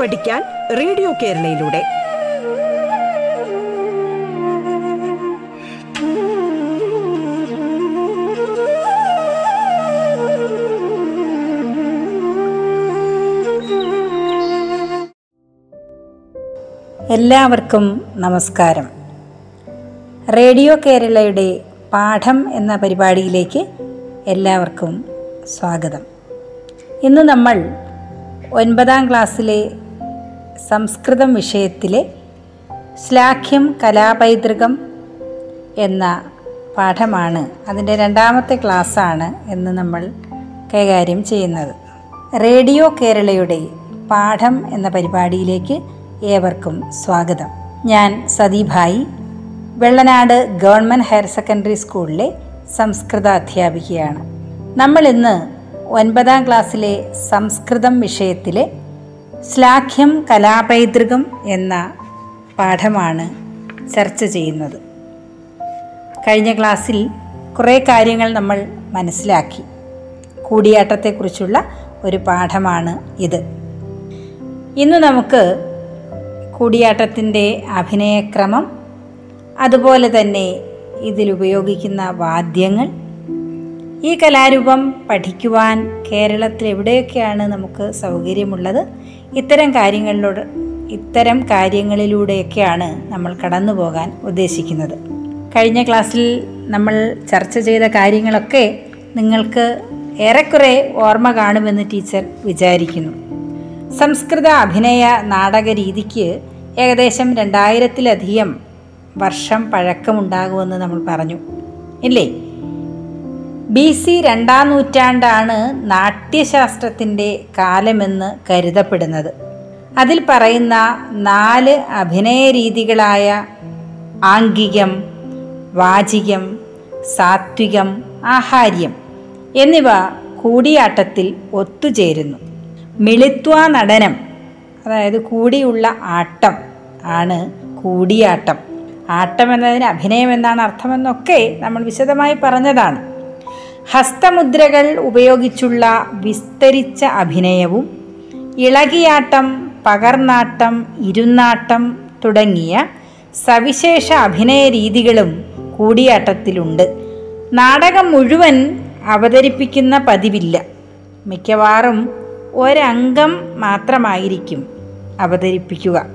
പഠിക്കാൻ റേഡിയോ കേരളയിലൂടെ. എല്ലാവർക്കും നമസ്കാരം. റേഡിയോ കേരളയുടെ പാഠം എന്ന പരിപാടിയിലേക്ക് എല്ലാവർക്കും സ്വാഗതം. ഇന്ന് നമ്മൾ ഒൻപതാം ക്ലാസ്സിലെ സംസ്കൃതം വിഷയത്തിലെ ശ്ലാഘ്യം കലാപൈതൃകം എന്ന പാഠമാണ്. അതിന്റെ രണ്ടാമത്തെ ക്ലാസ്സാണ് എന്ന് നമ്മൾ കൈകാര്യം ചെയ്യുന്നത്. റേഡിയോ കേരളയുടെ പാഠം എന്ന പരിപാടിയിലേക്ക് ഏവർക്കും സ്വാഗതം. ഞാൻ Sathibhai Vellanad government higher secondary സ്കൂളിലെ സംസ്കൃത അധ്യാപികയാണ്. നമ്മൾ ഇന്ന് ഒൻപതാം ക്ലാസ്സിലെ സംസ്കൃതം വിഷയത്തിലെ ശ്ലാഘ്യം കലാപൈതൃകം എന്ന പാഠമാണ് ചർച്ച ചെയ്യുന്നത്. കഴിഞ്ഞ ക്ലാസ്സിൽ കുറേ കാര്യങ്ങൾ നമ്മൾ മനസ്സിലാക്കി. കൂടിയാട്ടത്തെക്കുറിച്ചുള്ള ഒരു പാഠമാണ് ഇത്. ഇന്ന് നമുക്ക് കൂടിയാട്ടത്തിന്റെ അഭിനയക്രമം അതുപോലെ തന്നെ ഇതിലുപയോഗിക്കുന്ന വാദ്യങ്ങൾ ഈ കലാരൂപം പഠിക്കുവാൻ കേരളത്തിൽ എവിടെയൊക്കെയാണ് നമുക്ക് സൗകര്യമുള്ളത് ഇത്തരം കാര്യങ്ങളിലൂടെ ഇത്തരം കാര്യങ്ങളിലൂടെയൊക്കെയാണ് നമ്മൾ കടന്നു പോകാൻ ഉദ്ദേശിക്കുന്നത്. കഴിഞ്ഞ ക്ലാസ്സിൽ നമ്മൾ ചർച്ച ചെയ്ത കാര്യങ്ങളൊക്കെ നിങ്ങൾക്ക് ഏറെക്കുറെ ഓർമ്മ കാണുമെന്ന് ടീച്ചർ വിചാരിക്കുന്നു. സംസ്കൃത അഭിനയ നാടക രീതിക്ക് ഏകദേശം രണ്ടായിരത്തിലധികം വർഷം പഴക്കമുണ്ടാകുമെന്ന് നമ്മൾ പറഞ്ഞു. ഇല്ലേ? ബി സി രണ്ടാം നൂറ്റാണ്ടാണ് നാട്യശാസ്ത്രത്തിന്റെ കാലമെന്ന് കരുതപ്പെടുന്നത്. അതിൽ പറയുന്ന നാല് അഭിനയ രീതികളായ ആംഗികം വാചികം സാത്വികം ആഹാര്യം എന്നിവ കൂടിയാട്ടത്തിൽ ഒത്തുചേരുന്നു. മിളിത്വാ നടനം അതായത് കൂടിയുള്ള ആട്ടം ആണ് കൂടിയാട്ടം. ആട്ടം എന്നതിന് അഭിനയം എന്നാണ് അർത്ഥമെന്നൊക്കെ നമ്മൾ വിശദമായി പറഞ്ഞതാണ്. ഹസ്തമുദ്രകൾ ഉപയോഗിച്ചുള്ള വിസ്തരിച്ച അഭിനയവും ഇളകിയാട്ടം പകർന്നാട്ടം ഇരുന്നാട്ടം തുടങ്ങിയ സവിശേഷ അഭിനയ രീതികളും കൂടിയാട്ടത്തിലുണ്ട്. നാടകം മുഴുവൻ അവതരിപ്പിക്കുന്ന പതിവില്ല. മിക്കവാറും ഒരംഗം മാത്രമായിരിക്കും അവതരിപ്പിക്കുക.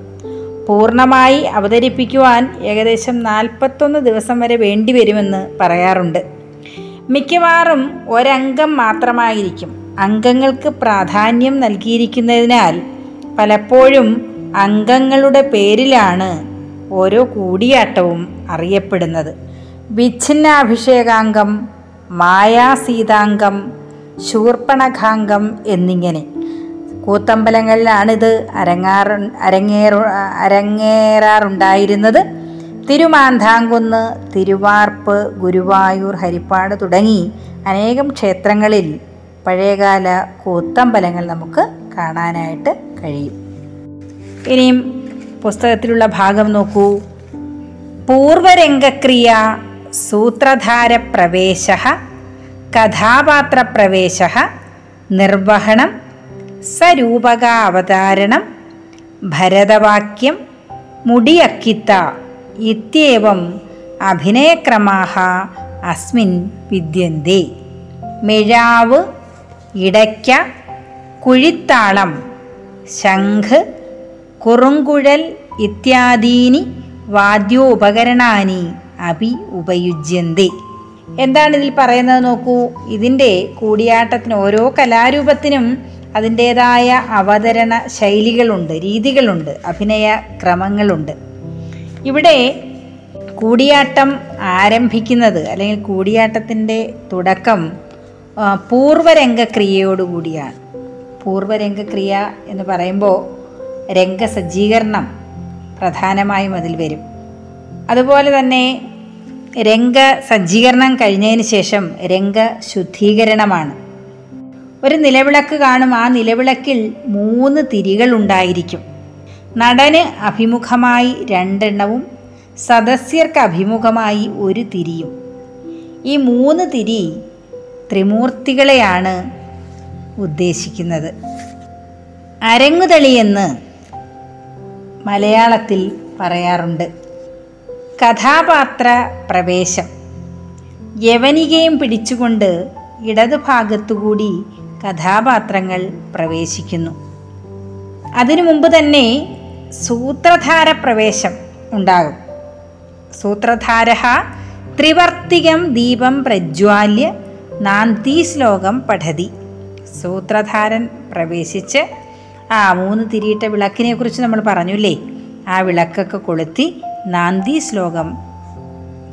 പൂർണമായി അവതരിപ്പിക്കുവാൻ ഏകദേശം നാൽപ്പത്തൊന്ന് ദിവസം വരെ വേണ്ടിവരുമെന്ന് പറയാറുണ്ട്. മിക്കവാറും ഒരംഗം മാത്രമായിരിക്കും. അംഗങ്ങൾക്ക് പ്രാധാന്യം നൽകിയിരിക്കുന്നതിനാൽ പലപ്പോഴും അംഗങ്ങളുടെ പേരിലാണ് ഓരോ കൂടിയാട്ടവും അറിയപ്പെടുന്നത്. വിച്ഛിന്നാഭിഷേകാംഗം മായാസീതാംഗം ശൂർപ്പണഖാംഗം എന്നിങ്ങനെ. കൂത്തമ്പലങ്ങളിലാണിത് അരങ്ങാറു അരങ്ങേറു അരങ്ങേറാറുണ്ടായിരുന്നത്. തിരുമാന്താംകുന്ന് തിരുവാർപ്പ് ഗുരുവായൂർ ഹരിപ്പാട് തുടങ്ങി അനേകം ക്ഷേത്രങ്ങളിൽ പഴയകാല കൂത്തമ്പലങ്ങൾ നമുക്ക് കാണാനായിട്ട് കഴിയും. ഇനിയും പുസ്തകത്തിലുള്ള ഭാഗം നോക്കൂ. പൂർവരംഗക്രിയ സൂത്രധാര പ്രവേശ കഥാപാത്ര കഥാപാത്രപ്രവേശ നിർവഹണം സരൂപകാവതാരണം ഭരതവാക്യം മുടിയക്കിത്ത ഇത്യവം അഭിനയക്രമാഹ അസ്മിൻ വിദ്യന്തി. മിഴാവ് ഇടയ്ക്ക കുഴിത്താളം ശംഖ് കുറുങ്കുഴൽ ഇത്യാദീനി വാദ്യോപകരണാനി അഭി ഉപയുജ്യന്തി. എന്താണ് ഇതിൽ പറയുന്നത് നോക്കൂ? ഇതിന്റെ കൂടിയാട്ടത്തിന് ഓരോ കലാരൂപത്തിനും അതിന്റേതായ അവതരണ ശൈലികളുണ്ട് രീതികളുണ്ട് അഭിനയ ക്രമങ്ങളുണ്ട് ഇവിടെ കൂടിയാട്ടം ആരംഭിക്കുന്നത് അല്ലെങ്കിൽ കൂടിയാട്ടത്തിന്റെ തുടക്കം പൂർവരംഗക്രിയയോടുകൂടിയാണ്. പൂർവരംഗക്രിയ എന്ന് പറയുമ്പോൾ രംഗസജ്ജീകരണം പ്രധാനമായും അതിൽ വരും. അതുപോലെ തന്നെ രംഗസജ്ജീകരണം കഴിഞ്ഞതിന് ശേഷം രംഗശുദ്ധീകരണമാണ്. ഒരു നിലവിളക്ക് കാണും ആ നിലവിളക്കിൽ മൂന്ന് തിരികൾ ഉണ്ടായിരിക്കും നടന് അഭിമുഖമായി രണ്ടെണ്ണവും സദസ്യർക്ക് അഭിമുഖമായി ഒരു തിരിയും. ഈ മൂന്ന് തിരി ത്രിമൂർത്തികളെയാണ് ഉദ്ദേശിക്കുന്നത്. അരങ്ങുതളിയെന്ന് മലയാളത്തിൽ പറയാറുണ്ട്. കഥാപാത്ര പ്രവേശം യവനികയും പിടിച്ചുകൊണ്ട് ഇടതുഭാഗത്തുകൂടി കഥാപാത്രങ്ങൾ പ്രവേശിക്കുന്നു. അതിനു മുമ്പ് തന്നെ സൂത്രധാര പ്രവേശം ഉണ്ടാകും. സൂത്രധാര ത്രിവർത്തികം ദീപം പ്രജ്വാല്യ നാന്തി ശ്ലോകം പഠതി. സൂത്രധാരൻ പ്രവേശിച്ച് ആ മൂന്ന് തിരിയിട്ട വിളക്കിനെ കുറിച്ച് നമ്മൾ പറഞ്ഞുല്ലേ? ആ വിളക്കൊക്കെ കൊളുത്തി നാന്തി ശ്ലോകം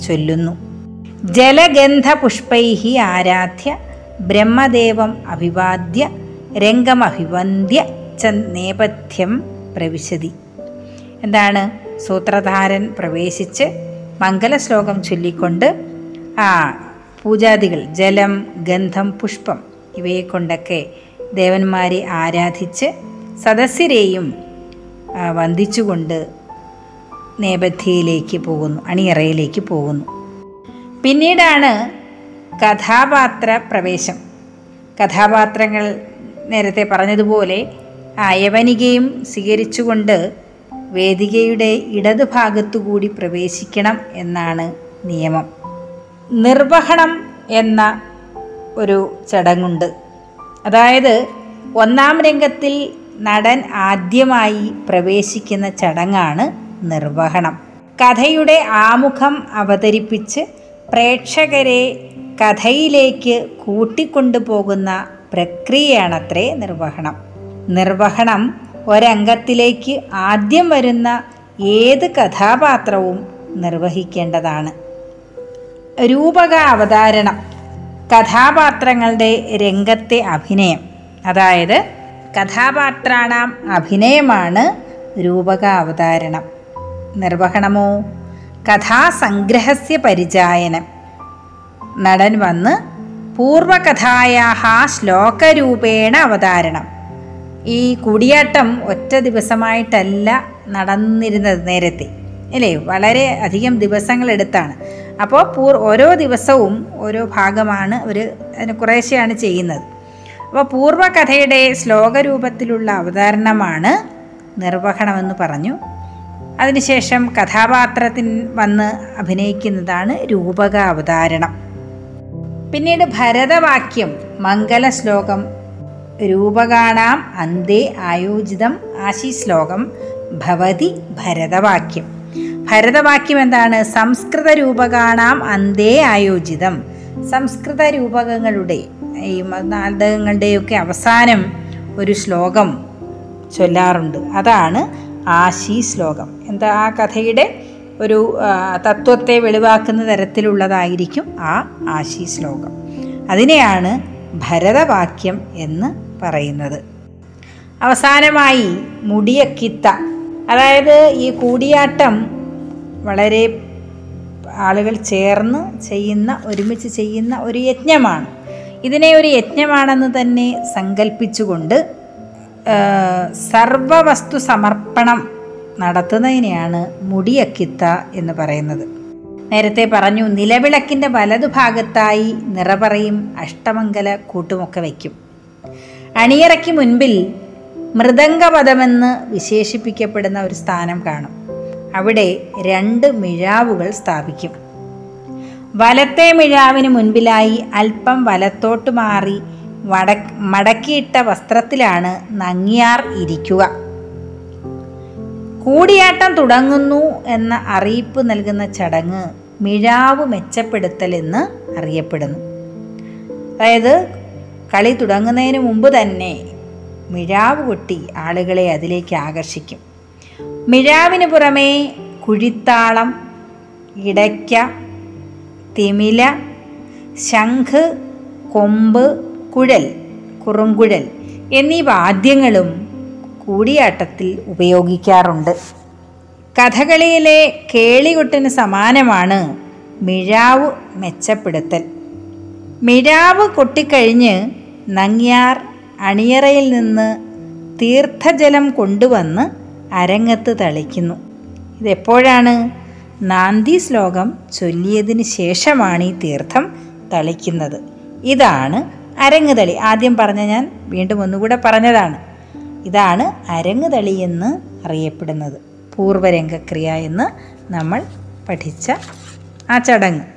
ചൊല്ലുന്നു. ജലഗന്ധ പുഷ്പൈഹി ആരാധ്യ ബ്രഹ്മദേവം അഭിവാദ്യ രംഗമഭിവന്ദ്യ ച നേപഥ്യം പ്രവിശതി. എന്താണ്? സൂത്രധാരൻ പ്രവേശിച്ച് മംഗലശ്ലോകം ചൊല്ലിക്കൊണ്ട് ആ പൂജാദികൾ ജലം ഗന്ധം പുഷ്പം ഇവയെ കൊണ്ടൊക്കെ ദേവന്മാരെ ആരാധിച്ച് സദസ്യരെയും വന്ദിച്ചുകൊണ്ട് നേപഥ്യയിലേക്ക് പോകുന്നു അണിയറയിലേക്ക് പോകുന്നു. പിന്നീടാണ് കഥാപാത്ര പ്രവേശം. കഥാപാത്രങ്ങൾ നേരത്തെ പറഞ്ഞതുപോലെ യവനികയും സ്വീകരിച്ചുകൊണ്ട് വേദികയുടെ ഇടതുഭാഗത്തുകൂടി പ്രവേശിക്കണം എന്നാണ് നിയമം. നിർവഹണം എന്ന ഒരു ചടങ്ങുണ്ട്. അതായത് ഒന്നാം രംഗത്തിൽ നടൻ ആദ്യമായി പ്രവേശിക്കുന്ന ചടങ്ങാണ് നിർവഹണം. കഥയുടെ ആമുഖം അവതരിപ്പിച്ച് പ്രേക്ഷകരെ കഥയിലേക്ക് കൂട്ടിക്കൊണ്ടുപോകുന്ന പ്രക്രിയയാണത്രേ നിർവഹണം. നിർവഹണം ഒരംഗത്തിലേക്ക് ആദ്യം വരുന്ന ഏത് കഥാപാത്രവും നിർവഹിക്കേണ്ടതാണ്. രൂപക അവതാരണം കഥാപാത്രങ്ങളുടെ രംഗത്തെ അഭിനയം. അതായത് കഥാപാത്രാണാം അഭിനയമാണ് രൂപക അവതാരണം നിർവഹണമോ? കഥാസംഗ്രഹസ്യ പരിചായനം. നടൻ വന്ന് പൂർവകഥായാ ശ്ലോകരൂപേണ അവതാരണം. ഈ കൂടിയാട്ടം ഒറ്റ ദിവസമായിട്ടല്ല നടന്നിരുന്നത് നേരത്തെ അല്ലേ? വളരെ അധികം ദിവസങ്ങളെടുത്താണ് അപ്പോൾ പൂർ ഓരോ ദിവസവും ഓരോ ഭാഗമാണ് ഒരു അതിന് കുറേശ്ശെയാണ് ചെയ്യുന്നത്. അപ്പോൾ പൂർവകഥയുടെ ശ്ലോകരൂപത്തിലുള്ള അവതരണമാണ് നിർവഹണമെന്ന് പറഞ്ഞു. അതിനുശേഷം കഥാപാത്രത്തിൽ വന്ന് അഭിനയിക്കുന്നതാണ് രൂപക അവതാരണം പിന്നീട് ഭരതവാക്യം മംഗലശ്ലോകം രൂപകാണാം അന്തേ ആയോജിതം ആശി ശ്ലോകം ഭവതി ഭരതവാക്യം. ഭരതവാക്യം എന്താണ്? സംസ്കൃത രൂപകാണാം അന്തേ ആയോജിതം. സംസ്കൃത രൂപകങ്ങളുടെ ഈ നാടകങ്ങളുടെയൊക്കെ അവസാനം ഒരു ശ്ലോകം ചൊല്ലാറുണ്ട്. അതാണ് ആശി ശ്ലോകം. എന്താ ആ കഥയുടെ ഒരു തത്വത്തെ വെളിവാക്കുന്ന തരത്തിലുള്ളതായിരിക്കും ആ ആശി ശ്ലോകം. അതിനെയാണ് ഭരതവാക്യം എന്ന് പറയുന്നത്. അവസാനമായി മുടിയക്കിത്ത. അതായത് ഈ കൂടിയാട്ടം വളരെ ആളുകൾ ചേർന്ന് ചെയ്യുന്ന ഒരുമിച്ച് ചെയ്യുന്ന ഒരു യജ്ഞമാണ്. ഇതിനെ ഒരു യജ്ഞമാണെന്ന് തന്നെ സങ്കല്പിച്ചുകൊണ്ട് സർവവസ്തു സമർപ്പണം നടത്തുന്നതിനെയാണ് മുടിയക്കിത്ത എന്ന് പറയുന്നത്. നേരത്തെ പറഞ്ഞു നിലവിളക്കിന്റെ വലതുഭാഗത്തായി നിറപറയും അഷ്ടമംഗല കൂട്ടുമൊക്കെ വയ്ക്കും. അണിയറയ്ക്ക് മുൻപിൽ മൃദംഗപദമെന്ന് വിശേഷിപ്പിക്കപ്പെടുന്ന ഒരു സ്ഥാനം കാണും. അവിടെ രണ്ട് മിഴാവുകൾ സ്ഥാപിക്കും. വലത്തെ മിഴാവിന് മുൻപിലായി അല്പം വലത്തോട്ട് മാറി വട മടക്കിയിട്ട വസ്ത്രത്തിലാണ് നങ്ങിയാർ ഇരിക്കുക. കൂടിയാട്ടം തുടങ്ങുന്നു എന്ന അറിയിപ്പ് നൽകുന്ന ചടങ്ങ് മിഴാവ് മെച്ചപ്പെടുത്തൽ എന്ന് അറിയപ്പെടുന്നു. അതായത് കളി തുടങ്ങുന്നതിന് മുമ്പ് തന്നെ മിഴാവ് കൊട്ടി ആളുകളെ അതിലേക്ക് ആകർഷിക്കും. മിഴാവിന് പുറമേ കുഴിത്താളം ഇടയ്ക്ക തിമില ശംഖ് കൊമ്പ് കുഴൽ കുറുങ്കുഴൽ എന്നീ വാദ്യങ്ങളും കൂടിയാട്ടത്തിൽ ഉപയോഗിക്കാറുണ്ട്. കഥകളിയിലെ കേളികൊട്ടിന് സമാനമാണ് മിഴാവ് മെച്ചപ്പെടുത്തൽ. മിഴാവ് കൊട്ടിക്കഴിഞ്ഞ് നങ്ങ്യാർ അണിയറയിൽ നിന്ന് തീർത്ഥജലം കൊണ്ടുവന്ന് അരങ്ങത്ത് തളിക്കുന്നു. ഇതെപ്പോഴാണ്? നാന്തി ശ്ലോകം ചൊല്ലിയതിന് ശേഷമാണ് ഈ തീർത്ഥം തളിക്കുന്നത്. ഇതാണ് അരങ്ങുതളി. ആദ്യം പറഞ്ഞ ഞാൻ വീണ്ടും ഒന്നുകൂടെ പറഞ്ഞതാണ്. ഇതാണ് അരങ്ങുതളി എന്ന് അറിയപ്പെടുന്നത്. പൂർവരംഗക്രിയ എന്ന് നമ്മൾ പഠിച്ച ആ ചടങ്ങ്.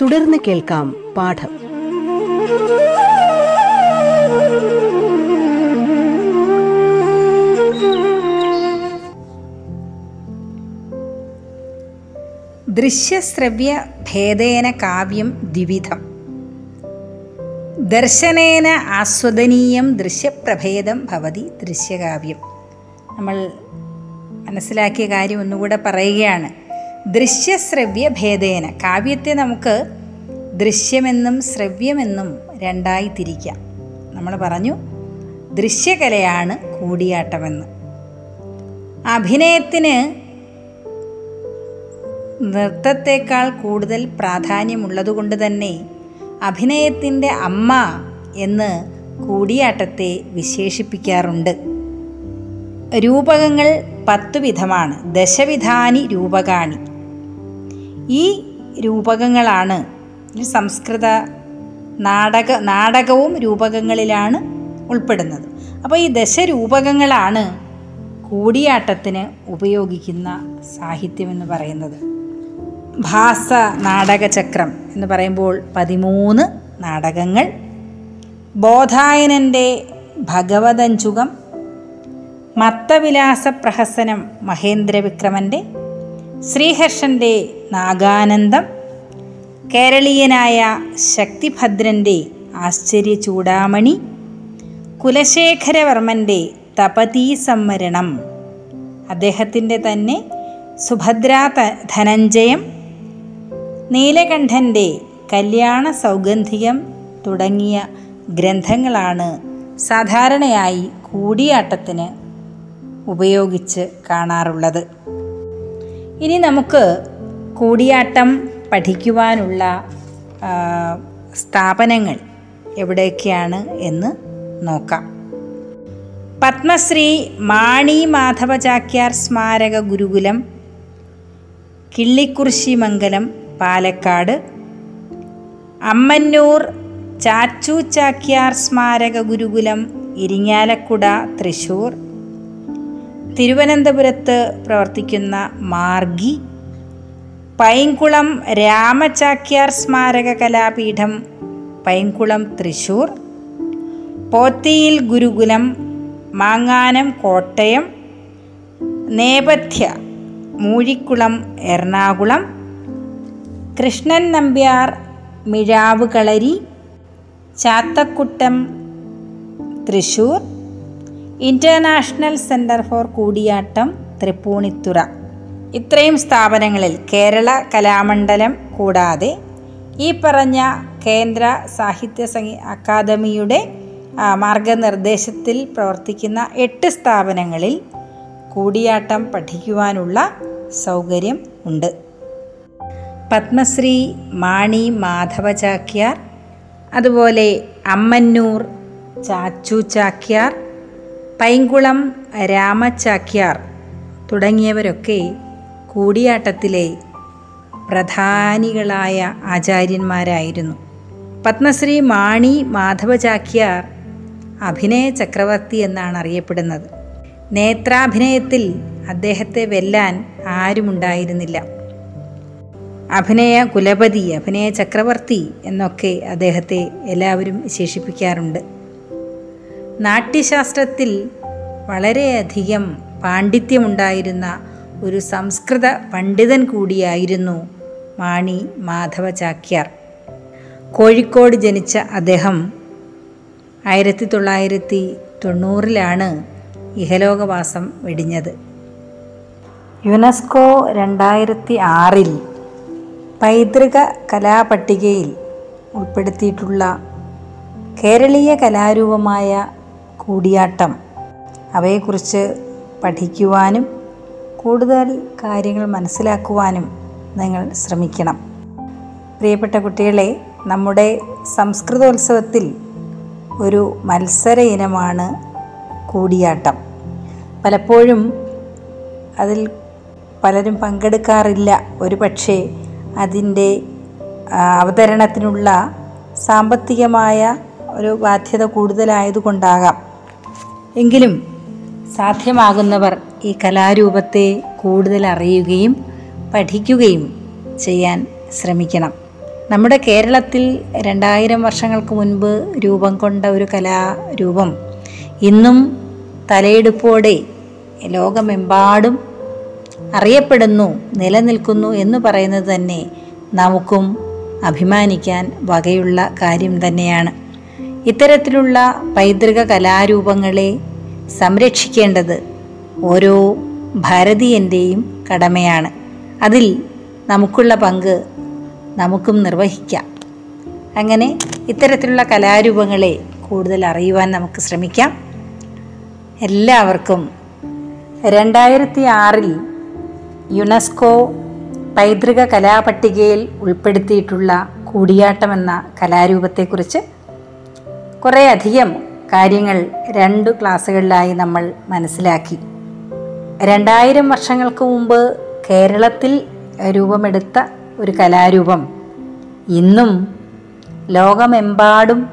തുടർന്ന് കേൾക്കാം പാഠം. ദൃശ്യശ്രവ്യ ഭേദേന കാവ്യം ദ്വിവിധം. ദർശനേന ആസ്വദനീയം ദൃശ്യപ്രഭേദം ഭവതി ദൃശ്യകാവ്യം. നമ്മൾ മനസ്സിലാക്കിയ കാര്യം ഒന്നുകൂടെ പറയുകയാണ്. ദൃശ്യശ്രവ്യ ഭേദേന കാവ്യത്തെ നമുക്ക് ദൃശ്യമെന്നും ശ്രവ്യമെന്നും രണ്ടായി തിരിക്കാം. നമ്മൾ പറഞ്ഞു ദൃശ്യകലയാണ് കൂടിയാട്ടമെന്ന്. അഭിനയത്തിന് നൃത്തത്തെക്കാൾ കൂടുതൽ പ്രാധാന്യമുള്ളതുകൊണ്ട് തന്നെ അഭിനയത്തിന്റെ അമ്മ എന്ന് കൂടിയാട്ടത്തെ വിശേഷിപ്പിക്കാറുണ്ട്. രൂപകങ്ങൾ പത്തു വിധമാണ് ദശവിധാനി രൂപകാണി. ഈ രൂപകങ്ങളാണ് സംസ്കൃത നാടക നാടകവും രൂപകങ്ങളിലാണ് ഉൾപ്പെടുന്നത്. അപ്പോൾ ഈ ദശരൂപകങ്ങളാണ് കൂടിയാട്ടത്തിന് ഉപയോഗിക്കുന്ന സാഹിത്യമെന്ന് പറയുന്നത്. ഭാസ നാടകചക്രം എന്ന് പറയുമ്പോൾ പതിമൂന്ന് നാടകങ്ങൾ ബോധായനന്റെ ഭഗവതഞ്ചുകം മത്തവിലാസ പ്രഹസനം മഹേന്ദ്രവിക്രമന്റെ ശ്രീഹർഷന്റെ നാഗാനന്ദം. കേരളീയനായ ശക്തിഭദ്രന്റെ ആശ്ചര്യ ചൂടാമണി കുലശേഖരവർമ്മന്റെ തപതീ സംവരണം അദ്ദേഹത്തിന്റെ തന്നെ സുഭദ്രാ ധനഞ്ജയം നീലകണ്ഠന്റെ കല്യാണ സൗഗന്ധികം തുടങ്ങിയ ഗ്രന്ഥങ്ങളാണ് സാധാരണയായി കൂടിയാട്ടത്തിന് ഉപയോഗിച്ച് കാണാറുള്ളത്. ഇനി നമുക്ക് കൂടിയാട്ടം പഠിക്കുവാനുള്ള സ്ഥാപനങ്ങൾ എവിടെയൊക്കെയാണ് എന്ന് നോക്കാം. പത്മശ്രീ മാണി മാധവ ചാക്യാർ സ്മാരക ഗുരുകുലം കിള്ളിക്കുറിശി മംഗലം പാലക്കാട് അമ്മന്നൂർ ചാച്ചു ചാക്യാർ സ്മാരക ഗുരുകുലം ഇരിങ്ങാലക്കുട തൃശൂർ തിരുവനന്തപുരത്ത് പ്രവർത്തിക്കുന്ന Margi Painkulam Ramachakyar Smaraka കലാപീഠം Painkulam Thrissur Pothiyil Gurukulam മാങ്ങാനം Kottayam Nepathya Moozhikkulam Ernakulam Krishnan Nambiar Mizhavu Kalari Chathakkudam Thrissur international centre for Koodiyattam Thrippunithura ഇത്രയും സ്ഥാപനങ്ങളിൽ കേരള കലാമണ്ഡലം കൂടാതെ ഈ പറഞ്ഞ കേന്ദ്ര സാഹിത്യ സംഗീ അക്കാദമിയുടെ മാർഗനിർദ്ദേശത്തിൽ പ്രവർത്തിക്കുന്ന എട്ട് സ്ഥാപനങ്ങളിൽ കൂടിയാട്ടം പഠിക്കുവാനുള്ള സൗകര്യം ഉണ്ട്. പത്മശ്രീ മാണി മാധവ ചാക്യാർ അതുപോലെ അമ്മന്നൂർ ചാച്ചു ചാക്യാർ പൈങ്കുളം രാമചാക്യാർ തുടങ്ങിയവരൊക്കെ കൂടിയാട്ടത്തിലെ പ്രധാനികളായ ആചാര്യന്മാരായിരുന്നു. പത്മശ്രീ മാണി മാധവചാക്യാർ അഭിനയ ചക്രവർത്തി എന്നാണ് അറിയപ്പെടുന്നത്. നേത്രാഭിനയത്തിൽ അദ്ദേഹത്തെ വെല്ലാൻ ആരുമുണ്ടായിരുന്നില്ല. അഭിനയ കുലപതി അഭിനയ ചക്രവർത്തി എന്നൊക്കെ അദ്ദേഹത്തെ എല്ലാവരും വിശേഷിപ്പിക്കാറുണ്ട്. നാട്യശാസ്ത്രത്തിൽ വളരെയധികം പാണ്ഡിത്യമുണ്ടായിരുന്ന ഒരു സംസ്കൃത പണ്ഡിതൻ കൂടിയായിരുന്നു മാണി മാധവ ചാക്യാർ കോഴിക്കോട് ജനിച്ച അദ്ദേഹം ആയിരത്തി തൊള്ളായിരത്തി തൊണ്ണൂറിലാണ് ഇഹലോകവാസം വെടിഞ്ഞത്. യുനെസ്കോ രണ്ടായിരത്തി ആറിൽ പൈതൃക കലാപട്ടികയിൽ ഉൾപ്പെടുത്തിയിട്ടുള്ള കേരളീയ കലാരൂപമായ കൂടിയാട്ടം. അവയെക്കുറിച്ച് പഠിക്കുവാനും കൂടുതൽ കാര്യങ്ങൾ മനസ്സിലാക്കുവാനും നിങ്ങൾ ശ്രമിക്കണം. പ്രിയപ്പെട്ട കുട്ടികളെ നമ്മുടെ സംസ്കൃതോത്സവത്തിൽ ഒരു മത്സര ഇനമാണ് കൂടിയാട്ടം. പലപ്പോഴും അതിൽ പലരും പങ്കെടുക്കാറില്ല. ഒരു പക്ഷേ അതിന്റെ അവതരണത്തിനുള്ള സാമ്പത്തികമായ ഒരു ബാധ്യത കൂടുതലായതുകൊണ്ടാകാം. എങ്കിലും സാധ്യമാകുന്നവർ ഈ കലാരൂപത്തെ കൂടുതൽ അറിയുകയും പഠിക്കുകയും ചെയ്യാൻ ശ്രമിക്കണം. നമ്മുടെ കേരളത്തിൽ രണ്ടായിരം വർഷങ്ങൾക്ക് മുൻപ് രൂപം കൊണ്ട ഒരു കലാരൂപം ഇന്നും തലയെടുപ്പോടെ ലോകമെമ്പാടും അറിയപ്പെടുന്നു നിലനിൽക്കുന്നു എന്ന് പറയുന്നത് തന്നെ നമുക്കും അഭിമാനിക്കാൻ വകയുള്ള കാര്യം തന്നെയാണ്. ഇത്തരത്തിലുള്ള പൈതൃക കലാരൂപങ്ങളെ സംരക്ഷിക്കേണ്ടത് ഓരോ ഭാരതീയന്റെയും കടമയാണ്. അതിൽ നമുക്കുള്ള പങ്ക് നമുക്കും നിർവഹിക്കാം. അങ്ങനെ ഇത്തരത്തിലുള്ള കലാരൂപങ്ങളെ കൂടുതൽ അറിയുവാൻ നമുക്ക് ശ്രമിക്കാം. എല്ലാവർക്കും രണ്ടായിരത്തി ആറിൽ യുനെസ്കോ പൈതൃക കലാപട്ടികയിൽ ഉൾപ്പെടുത്തിയിട്ടുള്ള കൂടിയാട്ടം എന്ന കലാരൂപത്തെക്കുറിച്ച് കുറേ അധികം കാര്യങ്ങൾ രണ്ട് ക്ലാസ്സുകളിലായി നമ്മൾ മനസ്സിലാക്കി. രണ്ടായിരം വർഷങ്ങൾക്ക് മുമ്പ് കേരളത്തിൽ രൂപമെടുത്ത ഒരു കലാരൂപം. ഇന്നും ലോകമെമ്പാടും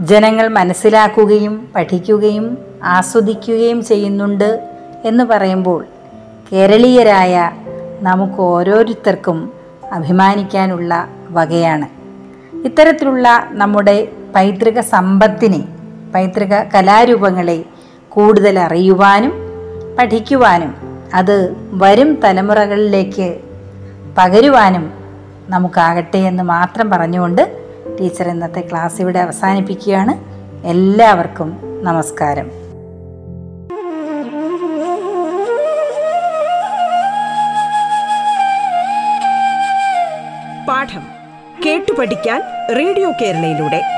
ജനങ്ങൾ മനസ്സിലാക്കുകയും പഠിക്കുകയും ആസ്വദിക്കുകയും ചെയ്യുന്നുണ്ട് എന്ന് പറയുമ്പോൾ കേരളീയരായ നമുക്ക് ഓരോരുത്തർക്കും അഭിമാനിക്കാനുള്ള വകയാണ്. ഇത്തരത്തിലുള്ള നമ്മുടെ പൈതൃക സമ്പത്തിനെ പൈതൃക കലാരൂപങ്ങളെ കൂടുതൽ അറിയുവാനും പഠിക്കുവാനും അത് വരും തലമുറകളിലേക്ക് പകരുവാനും നമുക്കാകട്ടെ എന്ന് മാത്രം പറഞ്ഞുകൊണ്ട് ടീച്ചർ ഇന്നത്തെ ക്ലാസ് ഇവിടെ അവസാനിപ്പിക്കുകയാണ്. എല്ലാവർക്കും നമസ്കാരം. പാഠം കേട്ടു പഠിക്കാൻ റേഡിയോ കേരളയിലൂടെ.